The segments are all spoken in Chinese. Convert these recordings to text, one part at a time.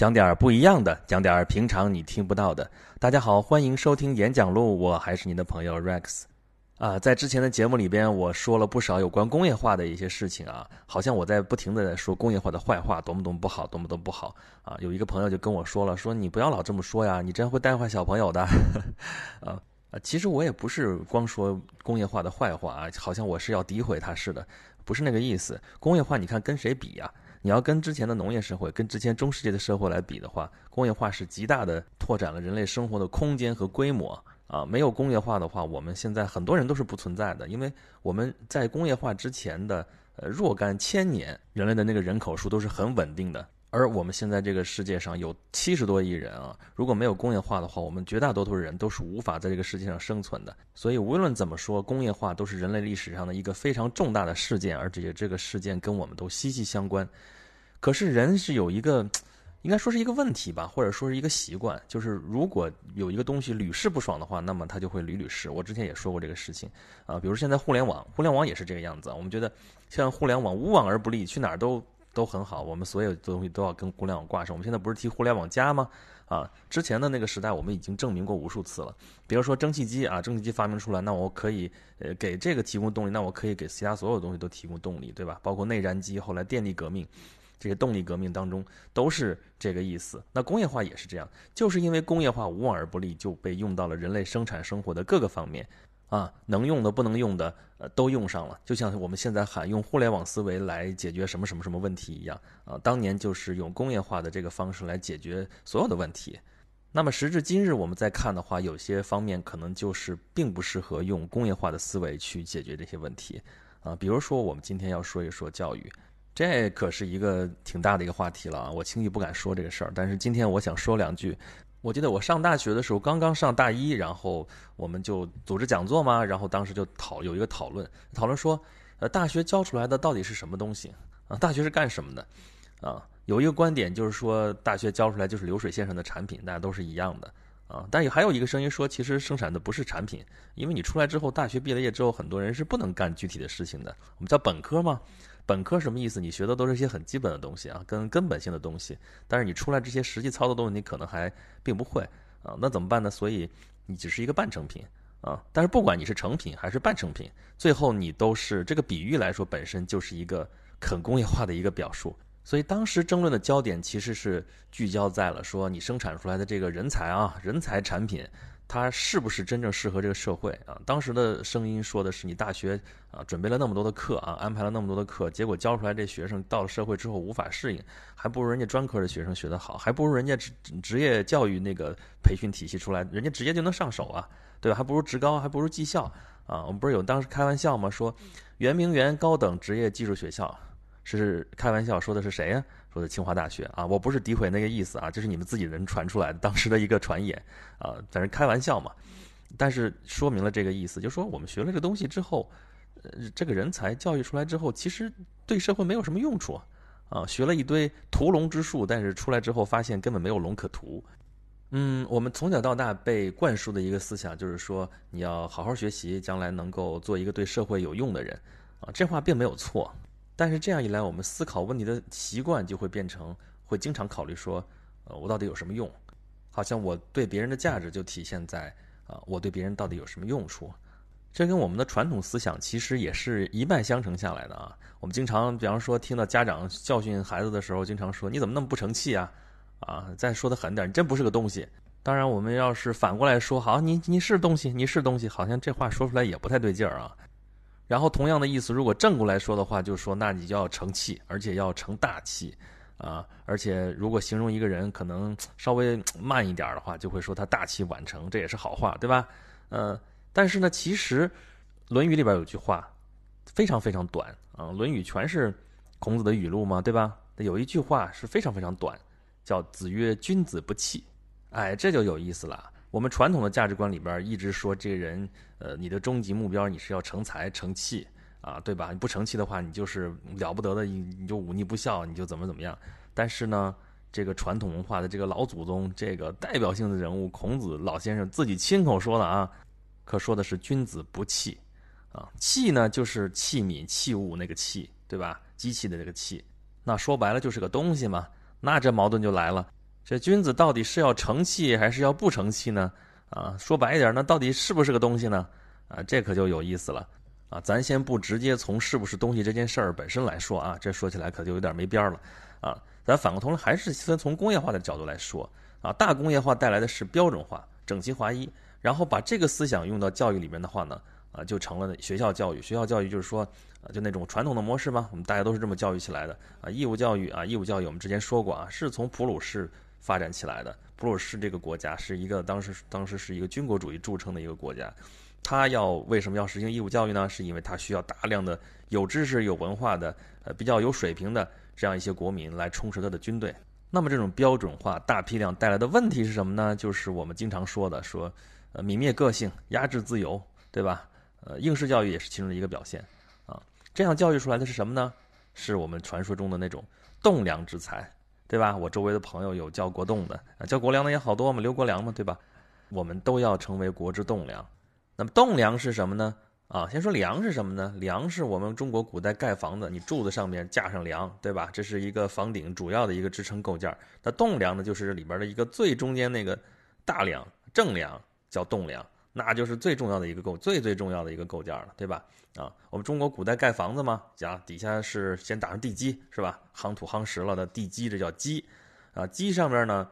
讲点儿不一样的，讲点儿平常你听不到的。大家好，欢迎收听演讲录，我还是你的朋友 Rex。啊，在之前的节目里边，我说了不少有关工业化的一些事情啊，好像我在不停的说工业化的坏话，多么多么不好，多么多么不好啊。有一个朋友就跟我说了，说你不要老这么说呀，你这样会带坏小朋友的。啊啊，其实我也不是光说工业化的坏话啊，好像我是要诋毁他似的，不是那个意思。工业化，你看跟谁比呀？你要跟之前的农业社会、跟之前中世纪的社会来比的话，工业化是极大的拓展了人类生活的空间和规模啊！没有工业化的话，我们现在很多人都是不存在的，因为我们在工业化之前的呃若干千年，人类的那个人口数都是很稳定的。而我们现在这个世界上有七十多亿人啊，如果没有工业化的话，我们绝大多数人都是无法在这个世界上生存的。所以无论怎么说，工业化都是人类历史上的一个非常重大的事件，而且这个事件跟我们都息息相关。可是人是有一个，应该说是一个问题吧，或者说是一个习惯，就是如果有一个东西屡试不爽的话，那么它就会屡屡试。我之前也说过这个事情啊，比如现在互联网，互联网也是这个样子。我们觉得像互联网无往而不利，去哪儿都。都很好，我们所有的东西都要跟互联网挂上。我们现在不是提互联网加吗？啊，之前的那个时代我们已经证明过无数次了。比如说蒸汽机啊，蒸汽机发明出来，那我可以呃给这个提供动力，那我可以给其他所有东西都提供动力，对吧？包括内燃机，后来电力革命，这些动力革命当中都是这个意思。那工业化也是这样，就是因为工业化无往而不利，就被用到了人类生产生活的各个方面。啊，能用的不能用的，呃，都用上了。就像我们现在喊用互联网思维来解决什么什么什么问题一样，啊，当年就是用工业化的这个方式来解决所有的问题。那么时至今日，我们再看的话，有些方面可能就是并不适合用工业化的思维去解决这些问题。啊，比如说我们今天要说一说教育，这可是一个挺大的一个话题了啊。我轻易不敢说这个事儿，但是今天我想说两句。我记得我上大学的时候，刚刚上大一，然后我们就组织讲座嘛，然后当时就讨有一个讨论，讨论说，呃，大学教出来的到底是什么东西啊？大学是干什么的？啊，有一个观点就是说，大学教出来就是流水线上的产品，大家都是一样的啊。但也还有一个声音说，其实生产的不是产品，因为你出来之后，大学毕了业之后，很多人是不能干具体的事情的。我们叫本科嘛。本科什么意思？你学的都是一些很基本的东西啊，跟根本性的东西。但是你出来这些实际操作东西，你可能还并不会啊。那怎么办呢？所以你只是一个半成品啊。但是不管你是成品还是半成品，最后你都是这个比喻来说，本身就是一个很工业化的一个表述。所以当时争论的焦点其实是聚焦在了说，你生产出来的这个人才啊，人才产品。它是不是真正适合这个社会啊？当时的声音说的是，你大学啊准备了那么多的课啊，安排了那么多的课，结果教出来这学生到了社会之后无法适应，还不如人家专科的学生学得好，还不如人家职职业教育那个培训体系出来，人家直接就能上手啊，对吧？还不如职高，还不如技校啊。我们不是有当时开玩笑吗？说圆明园高等职业技术学校是开玩笑，说的是谁呀？说的清华大学啊，我不是诋毁那个意思啊，这是你们自己人传出来的，当时的一个传言啊，在这开玩笑嘛。但是说明了这个意思，就说我们学了这个东西之后，呃，这个人才教育出来之后，其实对社会没有什么用处啊。学了一堆屠龙之术，但是出来之后发现根本没有龙可屠。嗯，我们从小到大被灌输的一个思想就是说，你要好好学习，将来能够做一个对社会有用的人啊。这话并没有错。但是这样一来，我们思考问题的习惯就会变成会经常考虑说，呃，我到底有什么用？好像我对别人的价值就体现在啊，我对别人到底有什么用处？这跟我们的传统思想其实也是一脉相承下来的啊。我们经常，比方说听到家长教训孩子的时候，经常说你怎么那么不成器啊？啊，再说的狠点，你真不是个东西。当然，我们要是反过来说，好，你你是东西，你是东西，好像这话说出来也不太对劲儿啊。然后同样的意思，如果正过来说的话，就说那你就要成器，而且要成大器，啊，而且如果形容一个人可能稍微慢一点的话，就会说他大器晚成，这也是好话，对吧？呃，但是呢，其实《论语》里边有句话非常非常短啊，《论语》全是孔子的语录嘛，对吧？有一句话是非常非常短，叫“子曰：君子不器”，哎，这就有意思了。我们传统的价值观里边一直说，这个人，呃，你的终极目标你是要成才成器啊，对吧？你不成器的话，你就是了不得的，你你就忤逆不孝，你就怎么怎么样。但是呢，这个传统文化的这个老祖宗，这个代表性的人物孔子老先生自己亲口说的啊，可说的是君子不器啊，器呢就是器皿器物那个器，对吧？机器的这个器，那说白了就是个东西嘛。那这矛盾就来了。这君子到底是要成器还是要不成器呢？啊，说白一点，那到底是不是个东西呢？啊，这可就有意思了。啊，咱先不直接从是不是东西这件事儿本身来说啊，这说起来可就有点没边儿了。啊，咱反过头来还是先从工业化的角度来说。啊，大工业化带来的是标准化、整齐划一，然后把这个思想用到教育里面的话呢，啊，就成了学校教育。学校教育就是说，啊，就那种传统的模式嘛，我们大家都是这么教育起来的。啊，义务教育啊，义务教育我们之前说过啊，是从普鲁士发展起来的。普鲁士这个国家是一个当时当时是一个军国主义著称的一个国家。他要为什么要实行义务教育呢？是因为他需要大量的有知识、有文化的、呃比较有水平的这样一些国民来充实他的军队。那么这种标准化、大批量带来的问题是什么呢？就是我们经常说的，说呃泯灭个性、压制自由，对吧？呃，应试教育也是其中的一个表现啊。这样教育出来的是什么呢？是我们传说中的那种栋梁之才，对吧？我周围的朋友有叫国栋的，叫国梁的也好多嘛，刘国梁嘛，对吧？我们都要成为国之栋梁。那么栋梁是什么呢？啊，先说梁是什么呢？梁是我们中国古代盖房子，你柱子上面架上梁，对吧？这是一个房顶主要的一个支撑构件。那栋梁呢，就是里边的一个最中间那个大梁，正梁叫栋梁，那就是最重要的一个构，最最重要的一个构件了，对吧？啊，我们中国古代盖房子嘛，讲底下是先打上地基，是吧？夯土夯实了的地基，这叫基。啊，基上面呢，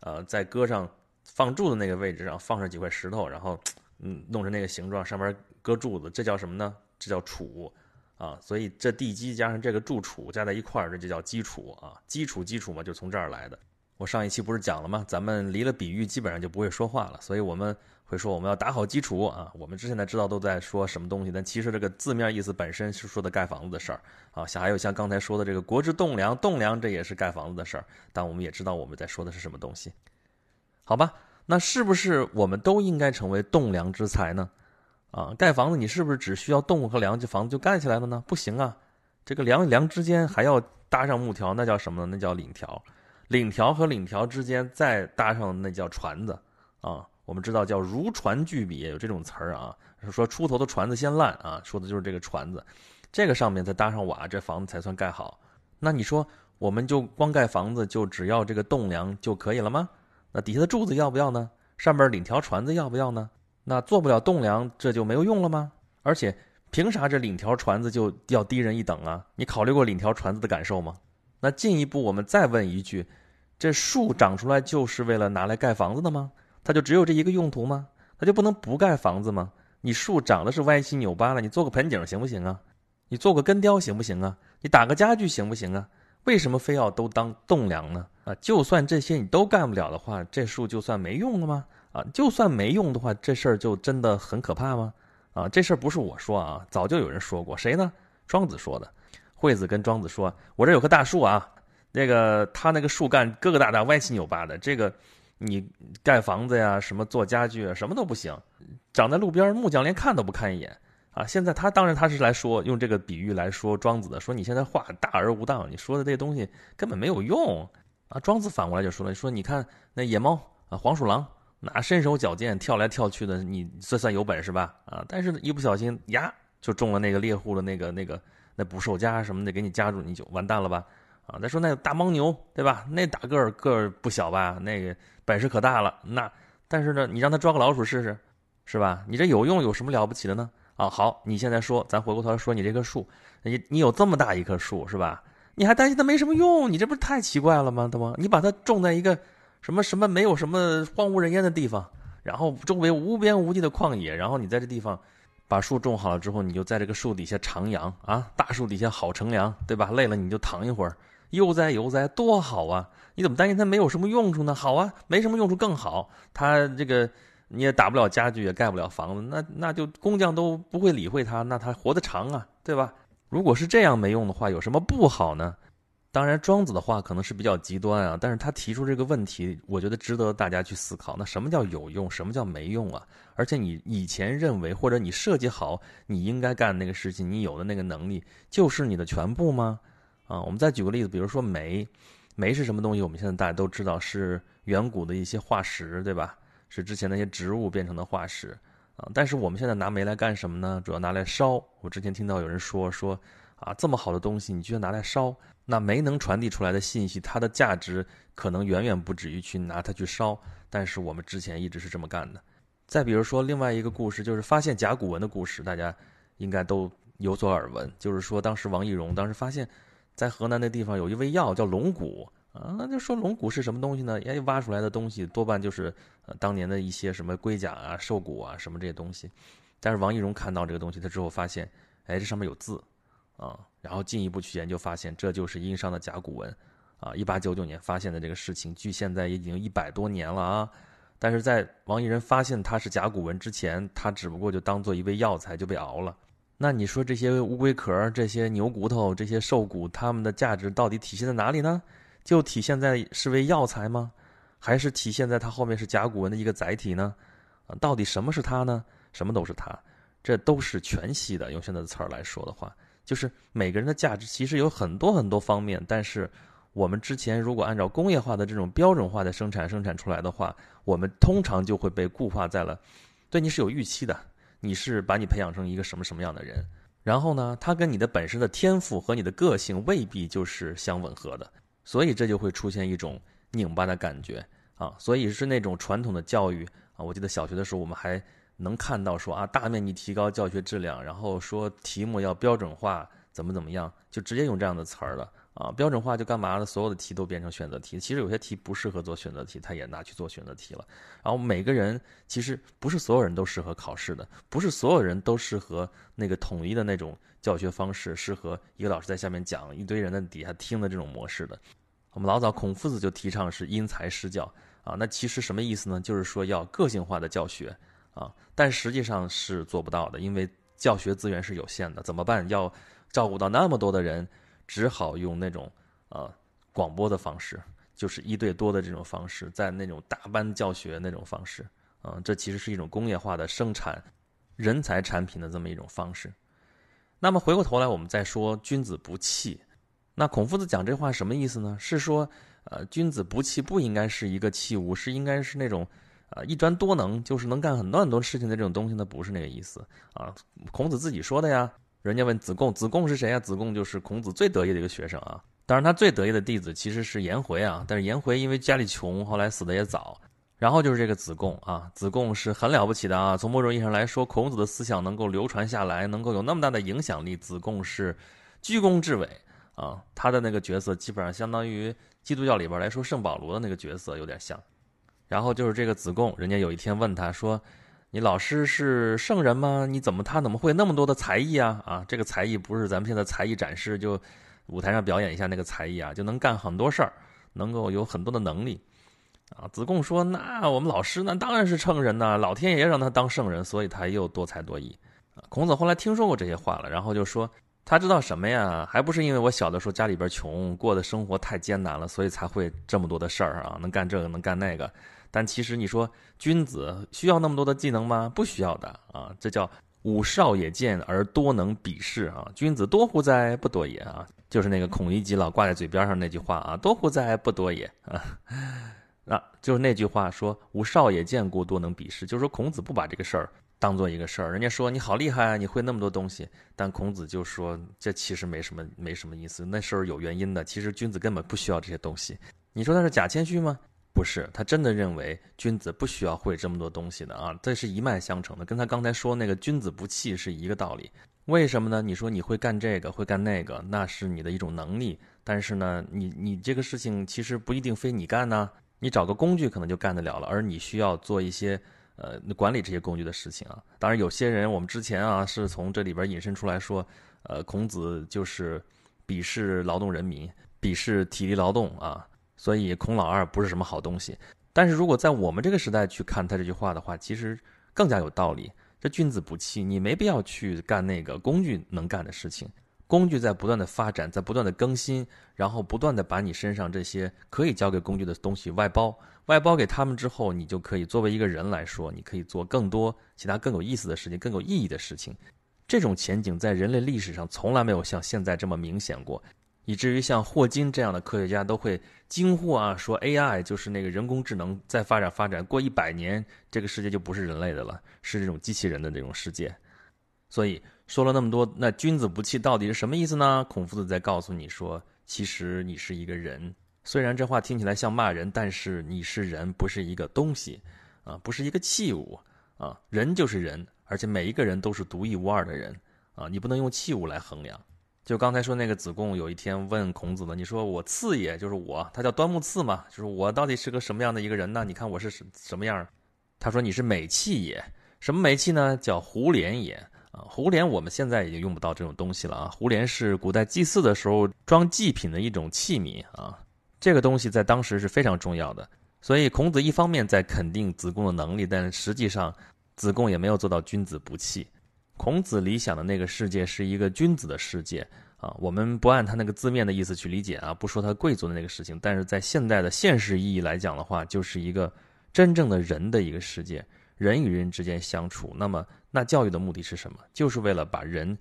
呃，在搁上放柱的那个位置上放上几块石头，然后。嗯，弄成那个形状，上面搁柱子，这叫什么呢？这叫础，啊，所以这地基加上这个柱础加在一块儿，这就叫基础啊。基础基础嘛，就从这儿来的。我上一期不是讲了吗？咱们离了比喻，基本上就不会说话了。所以我们会说我们要打好基础啊。我们之前才知道都在说什么东西，但其实这个字面意思本身是说的盖房子的事儿啊。像还有像刚才说的这个国之栋梁，栋梁这也是盖房子的事儿，但我们也知道我们在说的是什么东西，好吧？那是不是我们都应该成为栋梁之才呢？啊，盖房子你是不是只需要栋和梁，这房子就盖起来了呢？不行啊，这个梁与梁之间还要搭上木条，那叫什么呢？那叫檩条。檩条和檩条之间再搭上那叫船子啊。我们知道叫如船巨笔，有这种词儿啊，说出头的船子先烂啊，说的就是这个船子。这个上面再搭上瓦，这房子才算盖好。那你说，我们就光盖房子，就只要这个栋梁就可以了吗？那底下的柱子要不要呢？上面檩条船子要不要呢？那做不了栋梁，这就没有用了吗？而且，凭啥这檩条船子就要低人一等啊？你考虑过檩条船子的感受吗？那进一步，我们再问一句：这树长出来就是为了拿来盖房子的吗？它就只有这一个用途吗？它就不能不盖房子吗？你树长得是歪七扭八的，你做个盆景行不行啊？你做个根雕行不行啊？你打个家具行不行啊？为什么非要都当栋梁呢？啊，就算这些你都干不了的话，这树就算没用了吗？啊，就算没用的话，这事儿就真的很可怕吗？啊，这事儿不是我说啊，早就有人说过，谁呢？庄子说的。惠子跟庄子说：“我这有棵大树啊，那个他那个树干疙疙瘩瘩、歪七扭八的，这个你盖房子呀，什么做家具啊，什么都不行。长在路边，木匠连看都不看一眼。”啊，现在他当然他是来说用这个比喻来说庄子的，说你现在话大而无当，你说的这东西根本没有用啊。庄子反过来就说了，说你看那野猫啊，黄鼠狼，哪身手矫健，跳来跳去的，你算算有本事吧？啊，但是一不小心呀，就中了那个猎户的那个那个那捕兽夹什么的，给你夹住，你就完蛋了吧？啊，再说那大牦牛，对吧？那大个儿个儿不小吧？那个本事可大了，那但是呢，你让他抓个老鼠试试，是吧？你这有用有什么了不起的呢？啊，好，你现在说，咱回过头来说，你这棵树，你你有这么大一棵树是吧？你还担心它没什么用？你这不是太奇怪了吗？对吗？你把它种在一个什么什么没有什么荒无人烟的地方，然后周围无边无际的旷野，然后你在这地方把树种好了之后，你就在这个树底下徜徉啊，大树底下好乘凉，对吧？累了你就躺一会儿，悠哉悠哉，多好啊！你怎么担心它没有什么用处呢？好啊，没什么用处更好，它这个。你也打不了家具，也盖不了房子，那那就工匠都不会理会他，那他活得长啊，对吧？如果是这样没用的话，有什么不好呢？当然，庄子的话可能是比较极端啊，但是他提出这个问题，我觉得值得大家去思考。那什么叫有用？什么叫没用啊？而且你以前认为或者你设计好你应该干那个事情，你有的那个能力就是你的全部吗？啊，我们再举个例子，比如说煤，煤是什么东西？我们现在大家都知道是远古的一些化石，对吧？是之前那些植物变成的化石，啊，但是我们现在拿煤来干什么呢？主要拿来烧。我之前听到有人说说，啊，这么好的东西你居然拿来烧，那没能传递出来的信息，它的价值可能远远不止于去拿它去烧。但是我们之前一直是这么干的。再比如说另外一个故事，就是发现甲骨文的故事，大家应该都有所耳闻。就是说当时王懿荣当时发现，在河南那地方有一味药叫龙骨。啊，那就说龙骨是什么东西呢？哎，挖出来的东西多半就是呃当年的一些什么龟甲啊、兽骨啊什么这些东西。但是王懿荣看到这个东西，他之后发现，哎，这上面有字，啊，然后进一步去研究，发现这就是殷商的甲骨文，啊，一八九九年发现的这个事情，距现在也已经一百多年了啊。但是在王懿人发现它是甲骨文之前，它只不过就当做一味药材就被熬了。那你说这些乌龟壳、这些牛骨头、这些兽骨，它们的价值到底体现在哪里呢？就体现在是为药材吗？还是体现在它后面是甲骨文的一个载体呢？啊，到底什么是它呢？什么都是它，这都是全息的。用现在的词儿来说的话，就是每个人的价值其实有很多很多方面。但是我们之前如果按照工业化的这种标准化的生产生产出来的话，我们通常就会被固化在了对你是有预期的，你是把你培养成一个什么什么样的人，然后呢，它跟你的本身的天赋和你的个性未必就是相吻合的。所以这就会出现一种拧巴的感觉啊，所以是那种传统的教育啊。我记得小学的时候，我们还能看到说啊，大面积提高教学质量，然后说题目要标准化，怎么怎么样，就直接用这样的词儿了啊。标准化就干嘛呢？所有的题都变成选择题。其实有些题不适合做选择题，他也拿去做选择题了。然后每个人其实不是所有人都适合考试的，不是所有人都适合那个统一的那种。教学方式适合一个老师在下面讲，一堆人在底下听的这种模式的。我们老早孔夫子就提倡是因材施教啊，那其实什么意思呢？就是说要个性化的教学啊，但实际上是做不到的，因为教学资源是有限的。怎么办？要照顾到那么多的人，只好用那种啊广播的方式，就是一对多的这种方式，在那种大班教学那种方式啊，这其实是一种工业化的生产人才产品的这么一种方式。那么回过头来，我们再说君子不器。那孔夫子讲这话什么意思呢？是说，呃，君子不器不应该是一个器物，是应该是那种，啊，一专多能，就是能干很多很多事情的这种东西呢？不是那个意思啊。孔子自己说的呀。人家问子贡，子贡是谁呀？子贡就是孔子最得意的一个学生啊。当然，他最得意的弟子其实是颜回啊。但是颜回因为家里穷，后来死的也早。然后就是这个子贡啊，子贡是很了不起的啊。从某种意义上来说，孔子的思想能够流传下来，能够有那么大的影响力，子贡是居功至伟啊。他的那个角色基本上相当于基督教里边来说圣保罗的那个角色有点像。然后就是这个子贡，人家有一天问他说：“你老师是圣人吗？你怎么他怎么会那么多的才艺啊？啊，这个才艺不是咱们现在才艺展示就舞台上表演一下那个才艺啊，就能干很多事儿，能够有很多的能力。”啊，子贡说：“那我们老师那当然是圣人呐，老天爷让他当圣人，所以他又多才多艺。”孔子后来听说过这些话了，然后就说：“他知道什么呀？还不是因为我小的时候家里边穷，过的生活太艰难了，所以才会这么多的事儿啊，能干这个，能干那个。但其实你说君子需要那么多的技能吗？不需要的啊，这叫吾少也见而多能鄙视啊。君子多乎哉？不多也啊，就是那个孔乙己老挂在嘴边上那句话啊，多乎哉？不多也啊。”那就是那句话说“吾少也见过，多能鄙视”，就是说孔子不把这个事儿当做一个事儿。人家说你好厉害啊，你会那么多东西，但孔子就说这其实没什么，没什么意思。那事儿有原因的，其实君子根本不需要这些东西。你说他是假谦虚吗？不是，他真的认为君子不需要会这么多东西的啊，这是一脉相承的，跟他刚才说那个君子不器是一个道理。为什么呢？你说你会干这个，会干那个，那是你的一种能力，但是呢，你你这个事情其实不一定非你干呢。你找个工具可能就干得了了，而你需要做一些呃管理这些工具的事情啊。当然，有些人我们之前啊是从这里边引申出来说，呃，孔子就是鄙视劳动人民，鄙视体力劳动啊，所以孔老二不是什么好东西。但是如果在我们这个时代去看他这句话的话，其实更加有道理。这君子不器，你没必要去干那个工具能干的事情。工具在不断的发展，在不断的更新，然后不断的把你身上这些可以交给工具的东西外包，外包给他们之后，你就可以作为一个人来说，你可以做更多其他更有意思的事情，更有意义的事情。这种前景在人类历史上从来没有像现在这么明显过，以至于像霍金这样的科学家都会惊呼啊，说 AI 就是那个人工智能再发展发展过一百年，这个世界就不是人类的了，是这种机器人的这种世界。所以说了那么多，那君子不器到底是什么意思呢？孔夫子在告诉你说，其实你是一个人。虽然这话听起来像骂人，但是你是人，不是一个东西，啊，不是一个器物，啊，人就是人，而且每一个人都是独一无二的人，啊，你不能用器物来衡量。就刚才说那个子贡有一天问孔子的，你说我次也，就是我，他叫端木赐嘛，就是我到底是个什么样的一个人呢？你看我是什什么样？他说你是美器也，什么美器呢？叫胡琏也。啊，胡琏我们现在已经用不到这种东西了啊。胡琏是古代祭祀的时候装祭品的一种器皿啊，这个东西在当时是非常重要的。所以孔子一方面在肯定子贡的能力，但实际上子贡也没有做到君子不器。孔子理想的那个世界是一个君子的世界啊。我们不按他那个字面的意思去理解啊，不说他贵族的那个事情，但是在现代的现实意义来讲的话，就是一个真正的人的一个世界。人与人之间相处，那么那教育的目的是什么？就是为了把人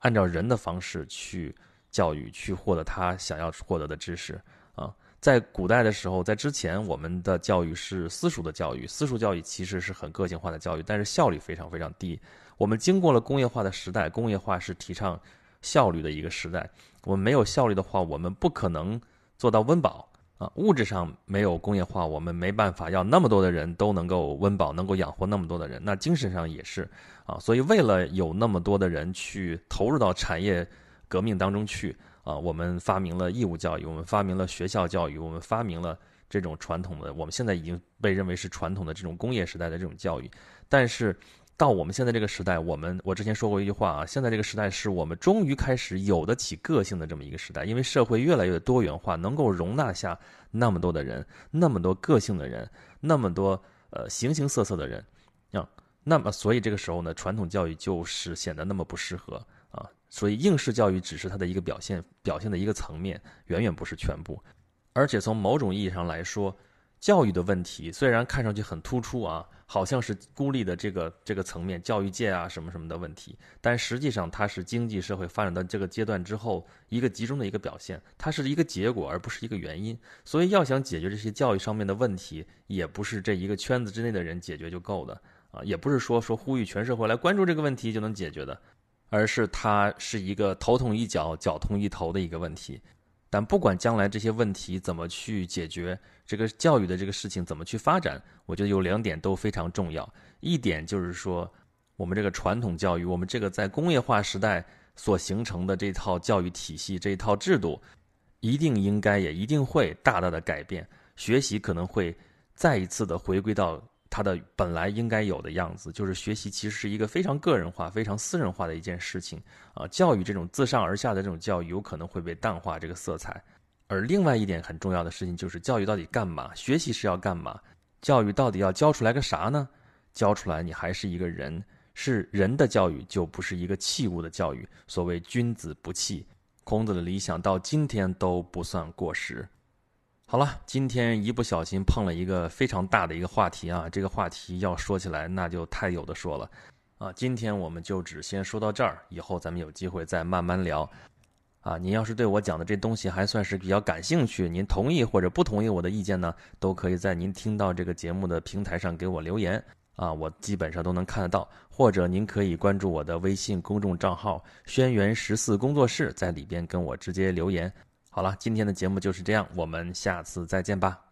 按照人的方式去教育，去获得他想要获得的知识啊。在古代的时候，在之前，我们的教育是私塾的教育，私塾教育其实是很个性化的教育，但是效率非常非常低。我们经过了工业化的时代，工业化是提倡效率的一个时代。我们没有效率的话，我们不可能做到温饱。啊，物质上没有工业化，我们没办法要那么多的人都能够温饱，能够养活那么多的人。那精神上也是啊，所以为了有那么多的人去投入到产业革命当中去啊，我们发明了义务教育，我们发明了学校教育，我们发明了这种传统的，我们现在已经被认为是传统的这种工业时代的这种教育，但是。到我们现在这个时代，我们我之前说过一句话啊，现在这个时代是我们终于开始有得起个性的这么一个时代，因为社会越来越多元化，能够容纳下那么多的人，那么多个性的人，那么多呃形形色色的人，啊，那么所以这个时候呢，传统教育就是显得那么不适合啊，所以应试教育只是它的一个表现，表现的一个层面，远远不是全部，而且从某种意义上来说。教育的问题虽然看上去很突出啊，好像是孤立的这个这个层面，教育界啊什么什么的问题，但实际上它是经济社会发展到这个阶段之后一个集中的一个表现，它是一个结果而不是一个原因。所以要想解决这些教育上面的问题，也不是这一个圈子之内的人解决就够的啊，也不是说说呼吁全社会来关注这个问题就能解决的，而是它是一个头痛医脚，脚痛医头的一个问题。但不管将来这些问题怎么去解决，这个教育的这个事情怎么去发展，我觉得有两点都非常重要。一点就是说，我们这个传统教育，我们这个在工业化时代所形成的这套教育体系、这一套制度，一定应该也一定会大大的改变，学习可能会再一次的回归到。它的本来应该有的样子，就是学习其实是一个非常个人化、非常私人化的一件事情啊。教育这种自上而下的这种教育，有可能会被淡化这个色彩。而另外一点很重要的事情就是，教育到底干嘛？学习是要干嘛？教育到底要教出来个啥呢？教出来你还是一个人，是人的教育，就不是一个器物的教育。所谓君子不器，孔子的理想到今天都不算过时。好了，今天一不小心碰了一个非常大的一个话题啊！这个话题要说起来，那就太有的说了啊！今天我们就只先说到这儿，以后咱们有机会再慢慢聊啊！您要是对我讲的这东西还算是比较感兴趣，您同意或者不同意我的意见呢，都可以在您听到这个节目的平台上给我留言啊，我基本上都能看得到。或者您可以关注我的微信公众账号“轩辕十四工作室”，在里边跟我直接留言。好了，今天的节目就是这样，我们下次再见吧。